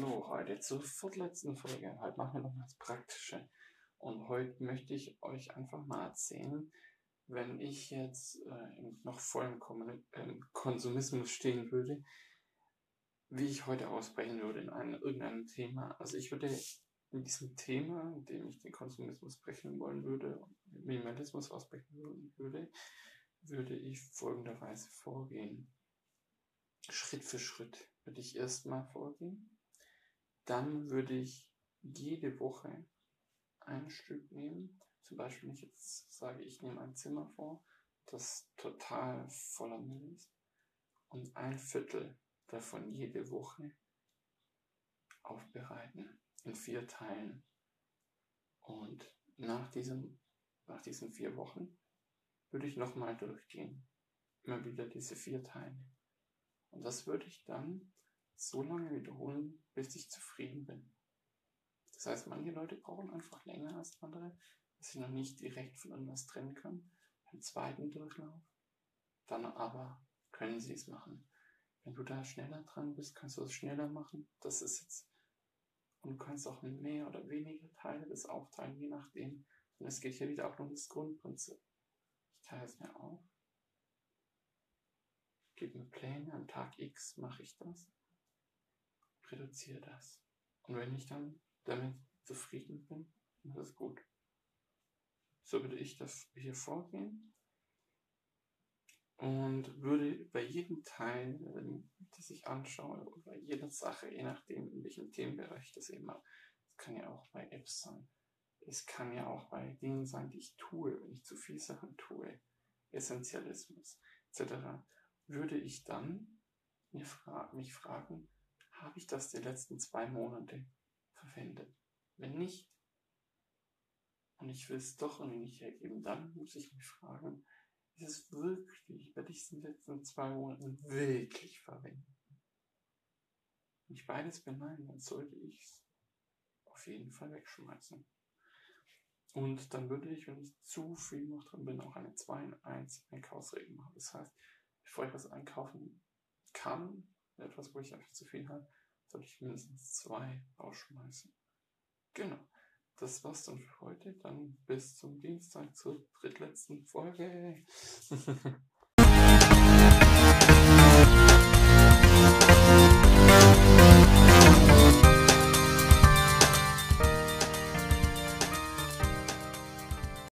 Leute zur vorletzten Folge. Heute machen wir noch mal das Praktische. Und heute möchte ich euch einfach mal erzählen, wenn ich jetzt äh, noch voll im Kommun äh, Konsumismus stehen würde, wie ich heute ausbrechen würde in einem, irgendeinem Thema. Also ich würde in diesem Thema, in dem ich den Konsumismus brechen wollen würde, Minimalismus ausbrechen würde, würde ich folgenderweise vorgehen. Schritt für Schritt würde ich erstmal vorgehen. Dann würde ich jede Woche ein Stück nehmen. Zum Beispiel, wenn ich jetzt sage, ich nehme ein Zimmer vor, das total voller Müll ist und ein Viertel davon jede Woche aufbereiten in vier Teilen. Und nach, diesem, nach diesen vier Wochen würde ich nochmal durchgehen. Immer wieder diese vier Teile. Und das würde ich dann so lange wiederholen, bis ich zufrieden bin. Das heißt, manche Leute brauchen einfach länger als andere, dass sie noch nicht direkt voneinander trennen können. Beim zweiten Durchlauf. Dann aber können sie es machen. Wenn du da schneller dran bist, kannst du es schneller machen. Das ist jetzt, und du kannst auch mehr oder weniger Teile des aufteilen, je nachdem. Und es geht hier wieder auch um das Grundprinzip. Ich teile es mir auf. Gib mir Pläne, am Tag X mache ich das. Reduziere das. Und wenn ich dann damit zufrieden bin, dann ist es gut. So würde ich das hier vorgehen und würde bei jedem Teil, das ich anschaue, oder bei jeder Sache, je nachdem, in welchem Themenbereich das eben habe, das kann ja auch bei Apps sein, es kann ja auch bei Dingen sein, die ich tue, wenn ich zu viel Sachen tue, Essentialismus etc., würde ich dann mich fragen, habe ich das die letzten zwei Monate verwendet? Wenn nicht, und ich will es doch irgendwie nicht hergeben, dann muss ich mich fragen, ist es wirklich, werde ich es in den letzten zwei Monaten wirklich verwenden? Wenn ich beides beneide, dann sollte ich es auf jeden Fall wegschmeißen. Und dann würde ich, wenn ich zu viel noch drin bin, auch eine 2 in 1 Einkaufsregel machen. Das heißt, bevor ich was einkaufen kann, etwas, wo ich einfach zu viel habe, ich mindestens zwei rausschmeißen. Genau. Das war's dann für heute. Dann bis zum Dienstag zur drittletzten Folge.